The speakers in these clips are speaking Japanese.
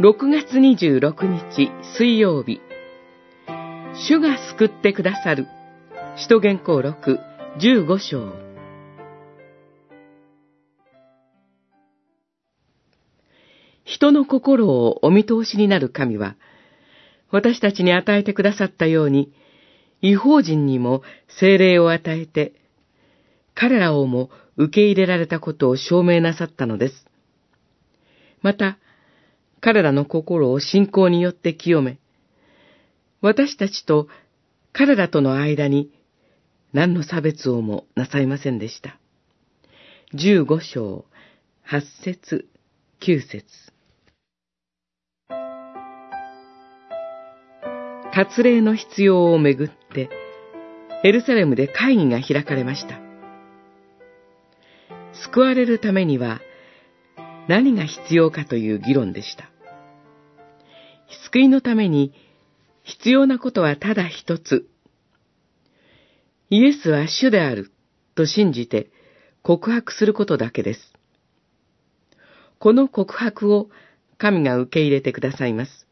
6月26日水曜日。主が救ってくださる。使徒言行録15章。人の心をお見通しになる神は私たちに与えてくださったように違法人にも精霊を与えて彼らをも受け入れられたことを証明なさったのです。また、彼らの心を信仰によって清め、私たちと彼らとの間に何の差別をもなさいませんでした。十五章、八節、九節。割礼の必要をめぐって、エルサレムで会議が開かれました。救われるためには何が必要かという議論でした。救いのために必要なことはただ一つ。イエスは主であると信じて告白することだけです。この告白を神が受け入れてくださいます。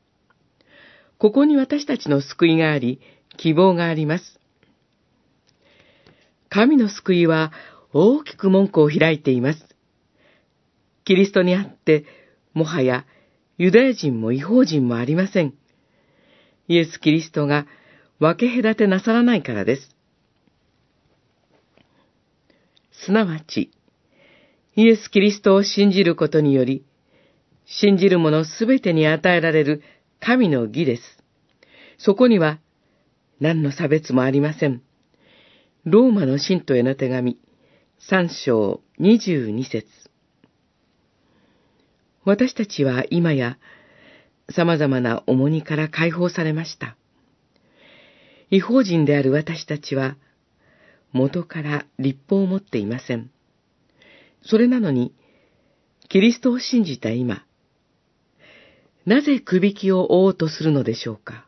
ここに私たちの救いがあり、希望があります。神の救いは大きく門戸を開いています。キリストにあって、もはやユダヤ人も違法人もありません。イエス・キリストが分け隔てなさらないからです。すなわち、イエス・キリストを信じることにより、信じる者すべてに与えられる神の義です。そこには何の差別もありません。ローマの信徒への手紙、三章二十二節私たちは今や様々な重荷から解放されました。違法人である私たちは元から立法を持っていません。それなのに、キリストを信じた今、なぜくびきを負おうとするのでしょうか。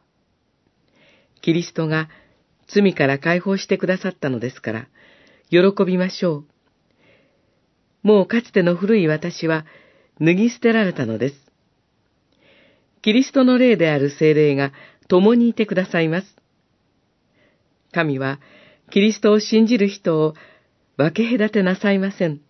キリストが罪から解放してくださったのですから、喜びましょう。もうかつての古い私は脱ぎ捨てられたのです。キリストの霊である精霊が共にいてくださいます。神はキリストを信じる人を分け隔てなさいません。